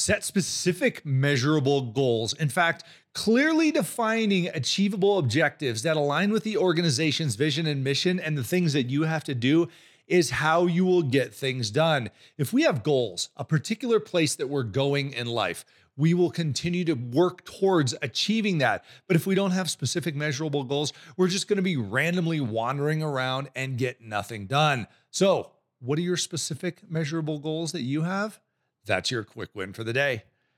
Set specific, measurable goals. In fact, clearly defining achievable objectives that align with the organization's vision and mission and the things that you have to do is how you will get things done. If we have goals, a particular place that we're going in life, we will continue to work towards achieving that. But if we don't have specific measurable goals, we're just going to be randomly wandering around and get nothing done. So, what are your specific measurable goals that you have? That's your quick win for the day.